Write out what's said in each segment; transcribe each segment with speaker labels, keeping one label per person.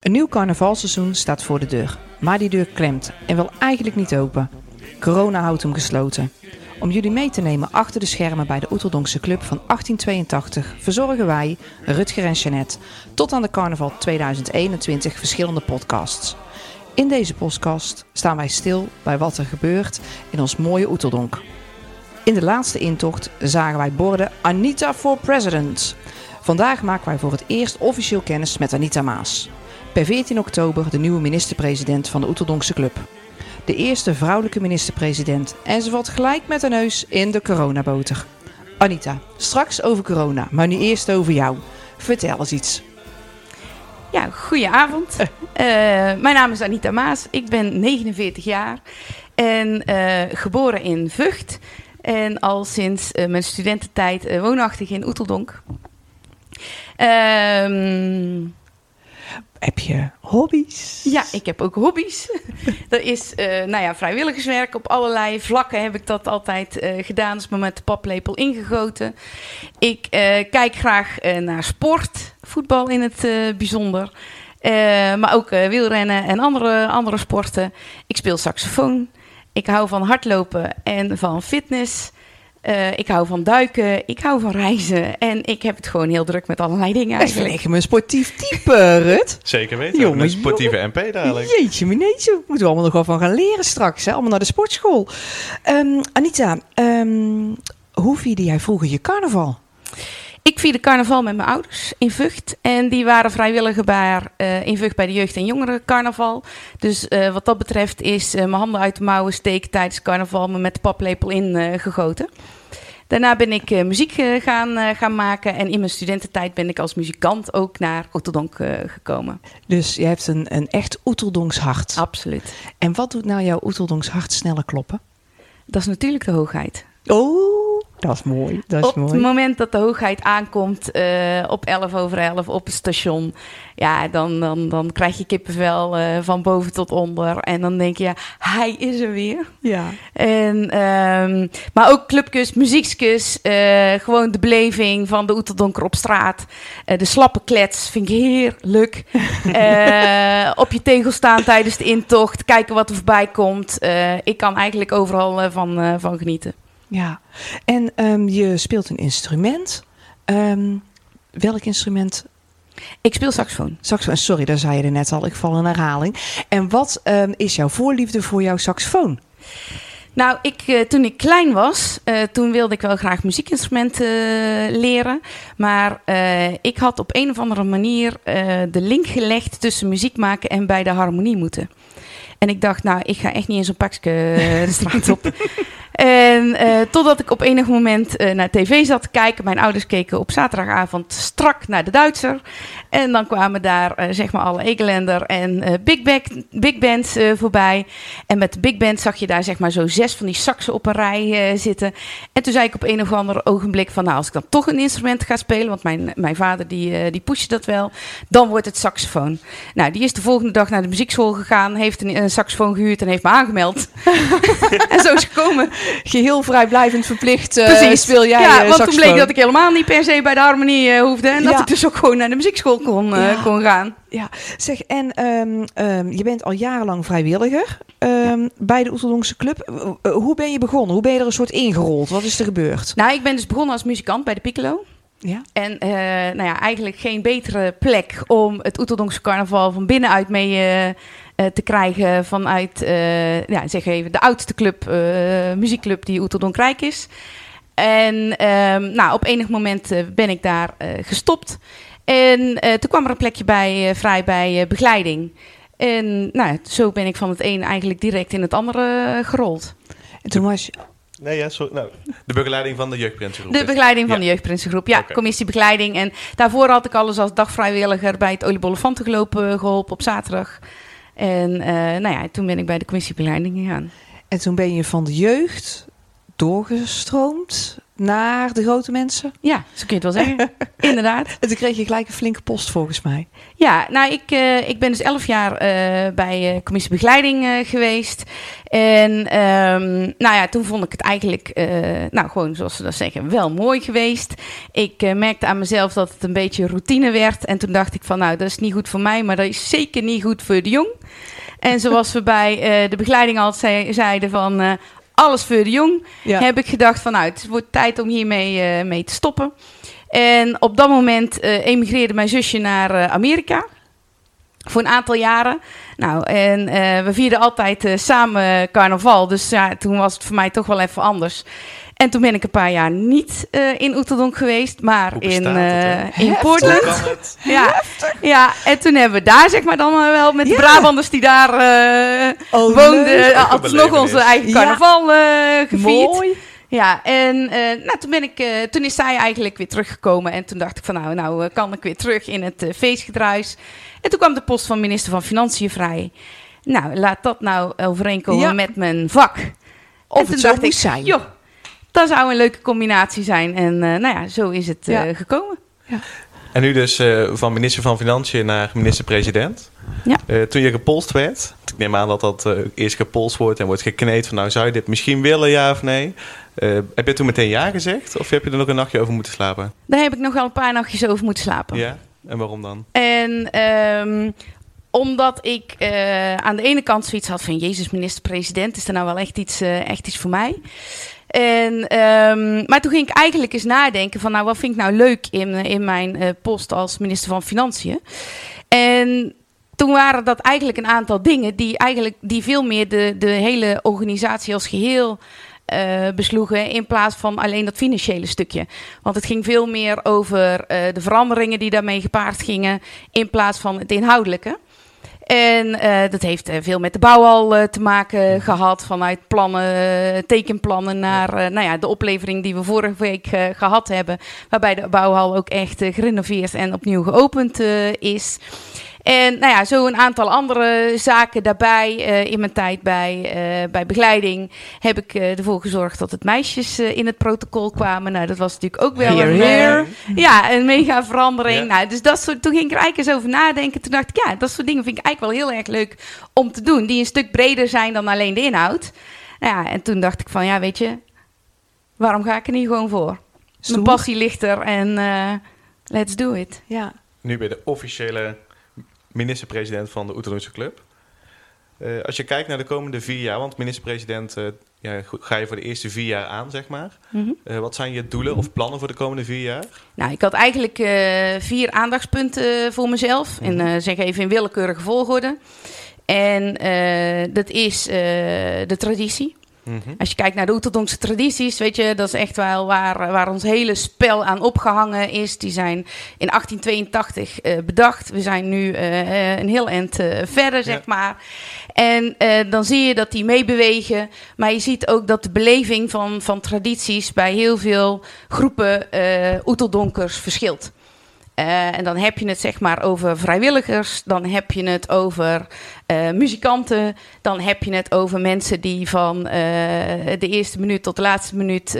Speaker 1: Een nieuw carnavalseizoen staat voor de deur. Maar die deur klemt en wil eigenlijk niet open. Corona houdt hem gesloten. Om jullie mee te nemen achter de schermen bij de Oeteldonkse Club van 1882 verzorgen wij, Rutger en Jeannette, tot aan de carnaval 2021 verschillende podcasts. In deze podcast staan wij stil bij wat er gebeurt in ons mooie Oeteldonk. In de laatste intocht zagen wij borden Anita for President. Vandaag maken wij voor het eerst officieel kennis met Anita Maas. Per 14 oktober de nieuwe minister-president van de Oeteldonkse Club. De eerste vrouwelijke minister-president en ze valt gelijk met een neus in de coronaboter. Anita, straks over corona, maar nu eerst over jou. Vertel eens iets.
Speaker 2: Ja, goedenavond. Uh, mijn naam is Anita Maas. Ik ben 49 jaar en uh, geboren in Vught. En al sinds uh, mijn studententijd woonachtig in Oeteldonk.
Speaker 1: Ehm heb je hobby's?
Speaker 2: Ja, ik heb ook hobby's. dat is uh, nou ja, vrijwilligerswerk. Op allerlei vlakken heb ik dat altijd uh, gedaan. Dus me met de paplepel ingegoten. Ik uh, kijk graag naar sport, voetbal in het bijzonder. maar ook wielrennen en andere, andere sporten. Ik speel saxofoon. Ik hou van hardlopen en van fitness. Uh, ik hou van duiken, ik hou van reizen en ik heb het gewoon heel druk met allerlei dingen eigenlijk.
Speaker 1: Lijkt me een sportief type, Rut.
Speaker 3: Zeker weten, jongen, een sportieve jongen. MP dadelijk.
Speaker 1: Jeetje, meneetje, moeten we allemaal nog wel van gaan leren straks, hè? allemaal naar de sportschool. Um, Anita, um, hoe vierde jij vroeger je carnaval?
Speaker 2: Ik vierde carnaval met mijn ouders in Vught. En die waren vrijwilliger bij, uh, in Vught bij de jeugd- en jongeren carnaval. Dus uh, wat dat betreft is uh, mijn handen uit de mouwen steken tijdens carnaval me met de paplepel in gegoten. Daarna ben ik muziek gaan, gaan maken. En in mijn studententijd ben ik als muzikant ook naar Oeteldonk gekomen.
Speaker 1: Dus je hebt een, een echt Oeteldonks hart.
Speaker 2: Absoluut.
Speaker 1: En wat doet nou jouw Oeteldonks hart sneller kloppen?
Speaker 2: Dat is natuurlijk de hoogheid.
Speaker 1: Oh, dat is mooi. Dat is
Speaker 2: op
Speaker 1: mooi.
Speaker 2: het moment dat de hoogheid aankomt uh, op 11 over 11 op het station, ja, dan, dan, dan krijg je kippenvel uh, van boven tot onder. En dan denk je, ja, hij is er weer.
Speaker 1: Ja.
Speaker 2: En, um, maar ook clubkus, muziekskus, uh, gewoon de beleving van de Oeteldonker op straat. de slappe klets vind ik heerlijk. op je tegel staan tijdens de intocht, kijken wat er voorbij komt. ik kan eigenlijk overal van, van genieten.
Speaker 1: Ja, en um, je speelt een instrument. Um, welk instrument?
Speaker 2: Ik speel saxofoon.
Speaker 1: Saxofoon, sorry, daar zei je er net al. Ik val in herhaling. En wat um, is jouw voorliefde voor jouw saxofoon?
Speaker 2: Nou, ik, uh, toen ik klein was, uh, toen wilde ik wel graag muziekinstrumenten uh, leren. Maar ik had op een of andere manier de link gelegd tussen muziek maken en bij de harmonie moeten. En ik dacht, nou, ik ga echt niet in zo'n pakje de straat op. En uh, totdat ik op enig moment uh, naar tv zat te kijken. Mijn ouders keken op zaterdagavond strak naar de Duitser. En dan kwamen daar uh, zeg maar alle Egelender en big, back, big bands voorbij. En met de big band zag je daar zeg maar zo zes van die saxen op een rij zitten. En toen zei ik op een of ander ogenblik van... nou, als ik dan toch een instrument ga spelen... want mijn, mijn vader die, die pushte dat wel... dan wordt het saxofoon. Nou, die is de volgende dag naar de muziekschool gegaan... heeft een, een saxofoon gehuurd en heeft me aangemeld. en zo is gekomen
Speaker 1: geheel vrijblijvend verplicht uh, speel jij
Speaker 2: Ja,
Speaker 1: uh,
Speaker 2: want toen bleek dat ik helemaal niet per se bij de harmonie uh, hoefde. En dat ik dus ook gewoon naar de muziekschool kon, kon gaan.
Speaker 1: Ja, zeg, en um, um, je bent al jarenlang vrijwilliger um, bij de Oeteldonkse Club. Uh, hoe ben je begonnen? Hoe ben je er een soort ingerold? Wat is er gebeurd?
Speaker 2: Nou, ik ben dus begonnen als muzikant bij de Piccolo.
Speaker 1: Ja.
Speaker 2: En uh, nou ja, eigenlijk geen betere plek om het Oeteldonkse carnaval van binnenuit mee uh, te krijgen vanuit, ja, zeg even, de oudste club, muziekclub die Oeteldonk Rijk is. En um, nou, op enig moment ben ik daar gestopt. En toen kwam er een plekje bij, vrij bij begeleiding. En nou, zo ben ik van het een eigenlijk direct in het andere gerold.
Speaker 1: En toen was je
Speaker 3: Nee, ja, sorry. Nou, de begeleiding van de jeugdprinsengroep.
Speaker 2: De begeleiding van ja. de jeugdprinsengroep, ja. Okay. Commissiebegeleiding. En daarvoor had ik alles als dagvrijwilliger bij het Oliebollefantengeloop uh, geholpen op zaterdag. En uh, nou ja, toen ben ik bij de commissiebegeleiding gegaan.
Speaker 1: En toen ben je van de jeugd doorgestroomd naar de grote mensen.
Speaker 2: Ja, zo kun je het wel zeggen. Inderdaad.
Speaker 1: En toen kreeg je gelijk een flinke post volgens mij.
Speaker 2: Ja, nou, ik, uh, ik ben dus elf jaar uh, bij uh, commissie begeleiding geweest. En um, nou ja, toen vond ik het eigenlijk, nou gewoon zoals ze dat zeggen, wel mooi geweest. Ik merkte aan mezelf dat het een beetje routine werd. En toen dacht ik van, nou, dat is niet goed voor mij, maar dat is zeker niet goed voor de jong. En zoals we bij de begeleiding al zei, zeiden van alles voor de jong, ja. heb ik gedacht van nou, het wordt tijd om hiermee uh, mee te stoppen. En op dat moment uh, emigreerde mijn zusje naar uh, Amerika. Voor een aantal jaren. Nou, en we vierden altijd samen carnaval. Dus ja, toen was het voor mij toch wel even anders. En toen ben ik een paar jaar niet uh, in Oeteldonk geweest, maar in, in Portland. Ja, ja, en toen hebben we daar zeg maar dan wel met de Brabanders die daar oh, woonden, alsnog onze eigen carnaval ja. gevierd. Mooi. Ja, en nou, toen, ben ik, toen is zij eigenlijk weer teruggekomen. En toen dacht ik van nou, nou kan ik weer terug in het feestgedruis. En toen kwam de post van minister van Financiën vrij. Nou, laat dat nou overeenkomen ja. met mijn vak.
Speaker 1: Of en toen het dacht ik, zijn.
Speaker 2: joh, dat zou een leuke combinatie zijn. En nou ja, zo is het gekomen. Ja.
Speaker 3: En nu dus uh, van minister van Financiën naar minister-president. Ja. toen je gepolst werd, ik neem aan dat dat eerst gepolst wordt en wordt gekneed van nou zou je dit misschien willen, ja of nee. heb je toen meteen ja gezegd of heb je er nog een nachtje over moeten slapen?
Speaker 2: Daar heb ik nog wel een paar nachtjes over moeten slapen.
Speaker 3: Ja, en waarom dan?
Speaker 2: En um, omdat ik aan de ene kant zoiets had van... Jezus, minister-president, is er nou wel echt iets, echt iets voor mij? En, um, maar toen ging ik eigenlijk eens nadenken van... nou, wat vind ik nou leuk in, in mijn uh, post als minister van Financiën? En toen waren dat eigenlijk een aantal dingen... die, eigenlijk, die veel meer de, de hele organisatie als geheel... Uh, besloegen in plaats van alleen dat financiële stukje. Want het ging veel meer over de veranderingen die daarmee gepaard gingen, in plaats van het inhoudelijke. En uh, dat heeft uh, veel met de bouw al uh, te maken gehad. Vanuit plannen, tekenplannen naar nou ja, de oplevering die we vorige week gehad hebben. Waarbij de bouwhal ook echt gerenoveerd en opnieuw geopend is. En nou ja, zo een aantal andere zaken daarbij. Uh, in mijn tijd bij, uh, bij begeleiding heb ik uh, ervoor gezorgd dat het meisjes in het protocol kwamen. Nou, dat was natuurlijk ook wel een, ja, een mega verandering. Nou, dus dat soort, toen ging ik er eigenlijk eens over nadenken. Toen dacht ik, ja, dat soort dingen vind ik eigenlijk wel heel erg leuk om te doen. Die een stuk breder zijn dan alleen de inhoud. Nou ja, en toen dacht ik van, ja, weet je, waarom ga ik er niet gewoon voor? Mijn passie ligt er en let's do it.
Speaker 1: Ja.
Speaker 3: Nu bij de officiële minister-president van de Oeterloonse Club. Uh, als je kijkt naar de komende vier jaar, want minister-president uh, ja, ga je voor de eerste vier jaar aan, zeg maar. Mm -hmm. uh, wat zijn je doelen of plannen voor de komende vier jaar?
Speaker 2: Nou, ik had eigenlijk vier aandachtspunten voor mezelf. Mm -hmm. En zeg even in willekeurige volgorde. En dat is de traditie. Mhm. Als je kijkt naar de Oeteldonkse tradities, weet je, dat is echt wel waar, waar ons hele spel aan opgehangen is. Die zijn in 1882 uh, eh, bedacht. We zijn nu uh, een heel eind uh, verder, zeg maar. En dan zie je dat die meebewegen. Maar je ziet ook dat de beleving van, van tradities bij heel veel groepen Oeteldonkers verschilt. Uh, en dan heb je het zeg maar over vrijwilligers, dan heb je het over uh, muzikanten, dan heb je het over mensen die van uh, de eerste minuut tot de laatste minuut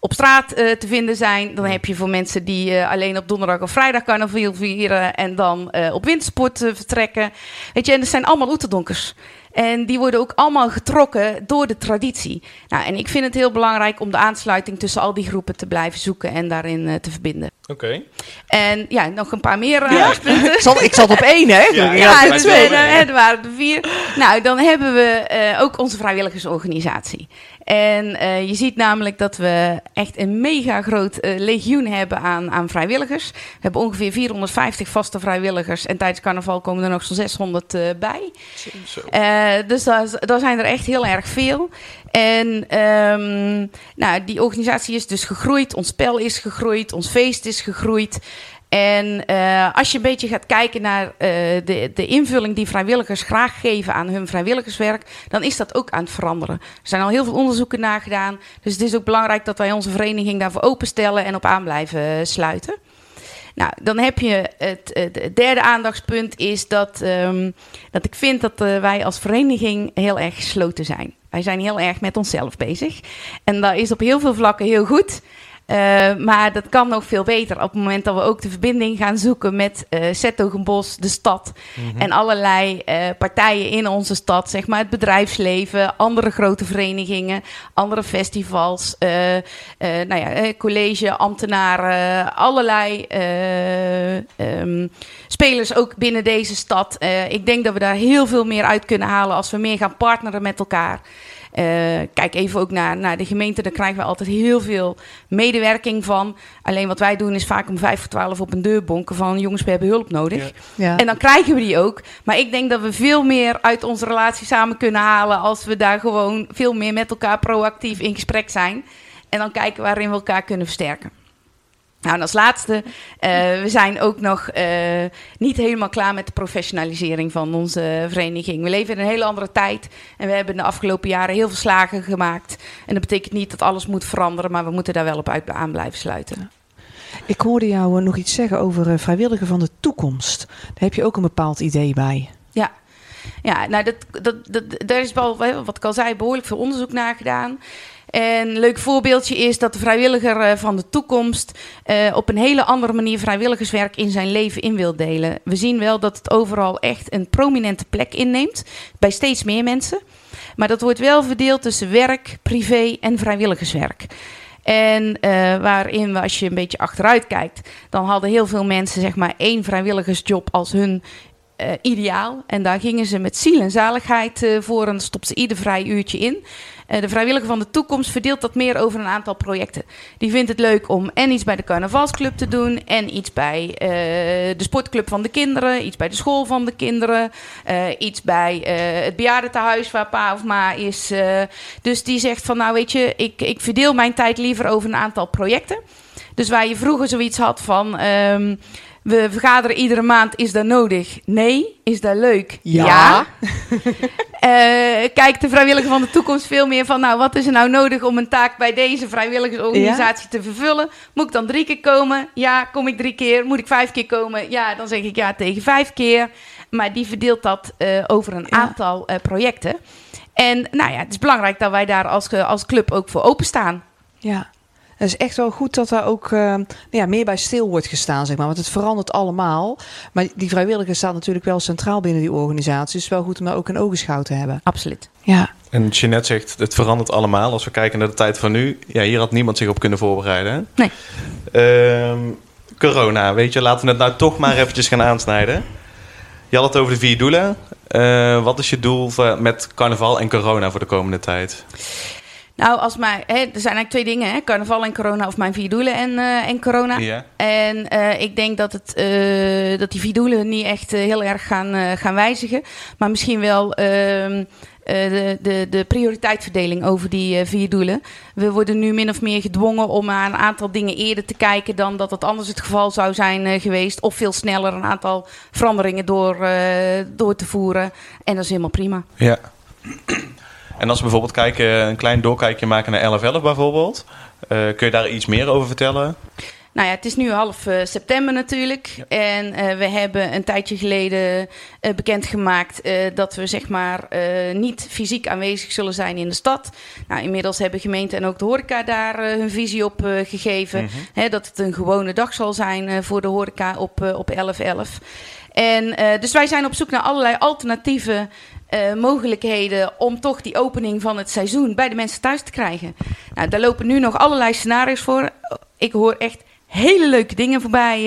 Speaker 2: op straat te vinden zijn. Dan heb je voor mensen die alleen op donderdag of vrijdag carnaval vieren en dan op wintersport vertrekken. Weet je, en dat zijn allemaal oeterdonkers. En die worden ook allemaal getrokken door de traditie. Nou, en ik vind het heel belangrijk om de aansluiting tussen al die groepen te blijven zoeken en daarin te verbinden.
Speaker 3: Oké. Okay.
Speaker 2: En ja, nog een paar meer ja.
Speaker 1: ik, zat, ik zat op één, hè?
Speaker 2: Ja, ja, ja twee, er waren er vier. Nou, dan hebben we uh, ook onze vrijwilligersorganisatie. En uh, je ziet namelijk dat we echt een mega groot uh, legioen hebben aan, aan vrijwilligers. We hebben ongeveer 450 vaste vrijwilligers. En tijdens carnaval komen er nog zo'n 600 uh, bij. dus daar zijn er echt heel erg veel. En um, nou, die organisatie is dus gegroeid. Ons spel is gegroeid. Ons feest is gegroeid. En uh, als je een beetje gaat kijken naar uh, de, de invulling die vrijwilligers graag geven aan hun vrijwilligerswerk, dan is dat ook aan het veranderen. Er zijn al heel veel onderzoeken naar gedaan. Dus het is ook belangrijk dat wij onze vereniging daarvoor openstellen en op aan blijven sluiten. Nou, dan heb je het, derde aandachtspunt is dat, um, dat ik vind dat wij als vereniging heel erg gesloten zijn. Wij zijn heel erg met onszelf bezig. En dat is op heel veel vlakken heel goed. Uh, maar dat kan nog veel beter op het moment dat we ook de verbinding gaan zoeken met uh, de stad mm -hmm. en allerlei uh, partijen in onze stad, zeg maar het bedrijfsleven, andere grote verenigingen, andere festivals, nou ja, college, ambtenaren, allerlei um, spelers ook binnen deze stad. ik denk dat we daar heel veel meer uit kunnen halen als we meer gaan partneren met elkaar. Uh, kijk even ook naar, naar de gemeente. Daar krijgen we altijd heel veel medewerking van. Alleen wat wij doen is vaak om vijf voor twaalf op een deur bonken van... jongens, we hebben hulp nodig. Ja. En dan krijgen we die ook. Maar ik denk dat we veel meer uit onze relatie samen kunnen halen... als we daar gewoon veel meer met elkaar proactief in gesprek zijn. En dan kijken waarin we elkaar kunnen versterken. Nou, en als laatste, uh, we zijn ook nog uh, niet helemaal klaar met de professionalisering van onze vereniging. We leven in een hele andere tijd en we hebben de afgelopen jaren heel veel slagen gemaakt. En dat betekent niet dat alles moet veranderen, maar we moeten daar wel op uit aan blijven sluiten.
Speaker 1: Ik hoorde jou uh, nog iets zeggen over vrijwilliger van de toekomst. Daar heb je ook een bepaald idee bij.
Speaker 2: Ja, ja nou, dat, dat, dat, daar is wel, wat ik al zei, behoorlijk veel onderzoek naar gedaan. En een leuk voorbeeldje is dat de vrijwilliger eh, van de toekomst uh, op een hele andere manier vrijwilligerswerk in zijn leven in wil delen. We zien wel dat het overal echt een prominente plek inneemt bij steeds meer mensen. Maar dat wordt wel verdeeld tussen werk, privé en vrijwilligerswerk. En uh, waarin we, als je een beetje achteruit kijkt, dan hadden heel veel mensen zeg maar één vrijwilligersjob als hun ideaal. En daar gingen ze met ziel en zaligheid voor en stopten ze ieder vrij uurtje in. Uh, de vrijwilliger van de toekomst verdeelt dat meer over een aantal projecten. Die vindt het leuk om en iets bij de carnavalsclub te doen, en iets bij uh, de sportclub van de kinderen, iets bij de school van de kinderen, uh, iets bij het bejaardentehuis waar pa of ma is. dus die zegt van nou weet je, ik, ik verdeel mijn tijd liever over een aantal projecten. Dus waar je vroeger zoiets had van. Um, we vergaderen iedere maand. Is dat nodig? Nee. Is dat leuk?
Speaker 1: Ja. ja.
Speaker 2: uh, kijkt de vrijwilliger van de toekomst veel meer van... nou, wat is er nou nodig om een taak bij deze vrijwilligersorganisatie ja. te vervullen? Moet ik dan drie keer komen? Ja. Kom ik drie keer? Moet ik vijf keer komen? Ja, dan zeg ik ja tegen vijf keer. Maar die verdeelt dat uh, over een ja. aantal uh, projecten. En nou ja, het is belangrijk dat wij daar als, als club ook voor openstaan.
Speaker 1: Ja. Het is echt wel goed dat daar ook uh, ja, meer bij stil wordt gestaan, zeg maar. Want het verandert allemaal. Maar die vrijwilligers staan natuurlijk wel centraal binnen die organisatie. Dus het is wel goed om daar ook een ogenschouw te hebben.
Speaker 2: Absoluut.
Speaker 1: Ja.
Speaker 3: En Jeanette zegt, het verandert allemaal. Als we kijken naar de tijd van nu. Ja, hier had niemand zich op kunnen voorbereiden.
Speaker 2: Nee.
Speaker 3: Uh, corona, weet je, laten we het nou toch maar eventjes gaan aansnijden. Je had het over de vier doelen. Uh, wat is je doel met carnaval en corona voor de komende tijd?
Speaker 2: Nou, als maar, hè, er zijn eigenlijk twee dingen: hè? carnaval en corona, of mijn vier doelen en, uh, en corona.
Speaker 3: Ja.
Speaker 2: En uh, ik denk dat, het, uh, dat die vier doelen niet echt heel erg gaan, gaan wijzigen, maar misschien wel. Ehm, de, de, de prioriteitsverdeling over die vier doelen. We worden nu min of meer gedwongen om naar een aantal dingen eerder te kijken dan dat het anders het geval zou zijn geweest. Of veel sneller een aantal veranderingen door, door te voeren. En dat is helemaal prima.
Speaker 3: Ja. En als we bijvoorbeeld kijken, een klein doorkijkje maken naar 1111 bijvoorbeeld. Uh, kun je daar iets meer over vertellen?
Speaker 2: Nou ja, het is nu half uh, september natuurlijk. Ja. En uh, we hebben een tijdje geleden bekendgemaakt dat we zeg maar niet fysiek aanwezig zullen zijn in de stad. Nou, inmiddels hebben gemeente en ook de horeca daar hun visie op gegeven. Mm -hmm. Hè, dat het een gewone dag zal zijn voor de horeca op, op 1111. En dus wij zijn op zoek naar allerlei alternatieve uh, mogelijkheden om toch die opening van het seizoen bij de mensen thuis te krijgen. Nou, daar lopen nu nog allerlei scenario's voor. Ik hoor echt hele leuke dingen voorbij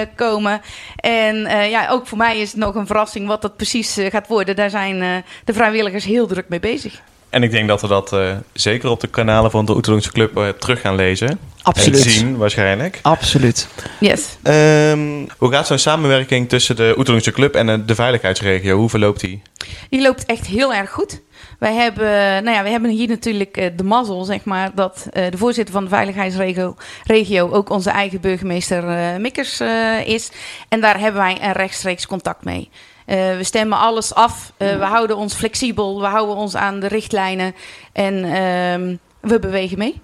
Speaker 2: uh, komen. En ja, ook voor mij is het nog een verrassing wat dat precies gaat worden. Daar zijn de vrijwilligers heel druk mee bezig.
Speaker 3: En ik denk dat we dat uh, zeker op de kanalen van de Oeterlongse Club uh, terug gaan lezen.
Speaker 1: Absoluut.
Speaker 3: En zien waarschijnlijk.
Speaker 1: Absoluut.
Speaker 2: Yes.
Speaker 3: Um, hoe gaat zo'n samenwerking tussen de Oeterlongse Club en de veiligheidsregio? Hoe verloopt die?
Speaker 2: Die loopt echt heel erg goed. Wij hebben, nou ja, wij hebben hier natuurlijk de mazzel, zeg maar, dat de voorzitter van de veiligheidsregio regio ook onze eigen burgemeester Mikkers is. En daar hebben wij een rechtstreeks contact mee. Uh, we stemmen alles af. Uh, we houden ons flexibel. We houden ons aan de richtlijnen. En uh, we bewegen mee.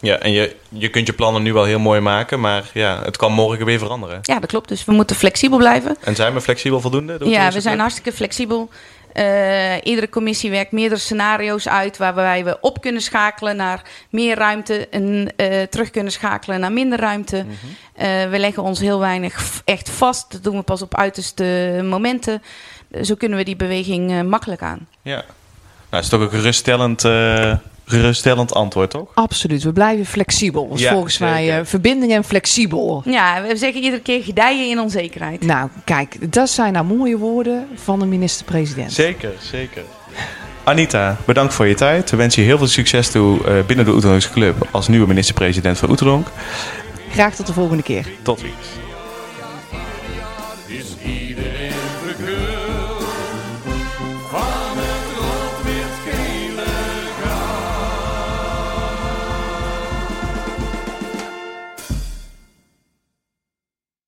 Speaker 3: Ja, en je, je kunt je plannen nu wel heel mooi maken, maar ja, het kan morgen weer veranderen.
Speaker 2: Ja, dat klopt. Dus we moeten flexibel blijven.
Speaker 3: En zijn we flexibel voldoende?
Speaker 2: Ja, we zijn hartstikke flexibel. Iedere commissie werkt meerdere scenario's uit waarbij we op kunnen schakelen naar meer ruimte en terug kunnen schakelen naar minder ruimte. Mhm. we leggen ons heel weinig echt vast. Dat doen we pas op uiterste momenten. Zo kunnen we die beweging makkelijk aan.
Speaker 3: Ja, nou, is toch een geruststellend, geruststellend antwoord, toch?
Speaker 1: Absoluut. We blijven flexibel. Is volgens mij uh, verbinding en flexibel.
Speaker 2: Ja, we zeggen iedere keer gedijen in onzekerheid.
Speaker 1: Nou, kijk, dat zijn nou mooie woorden van de minister-president.
Speaker 3: Zeker, zeker. Anita, bedankt voor je tijd. We wensen je heel veel succes toe uh, binnen de Oeterdonkse Club als nieuwe minister-president van Oeterdonk.
Speaker 1: Graag tot de volgende keer.
Speaker 3: Tot ziens.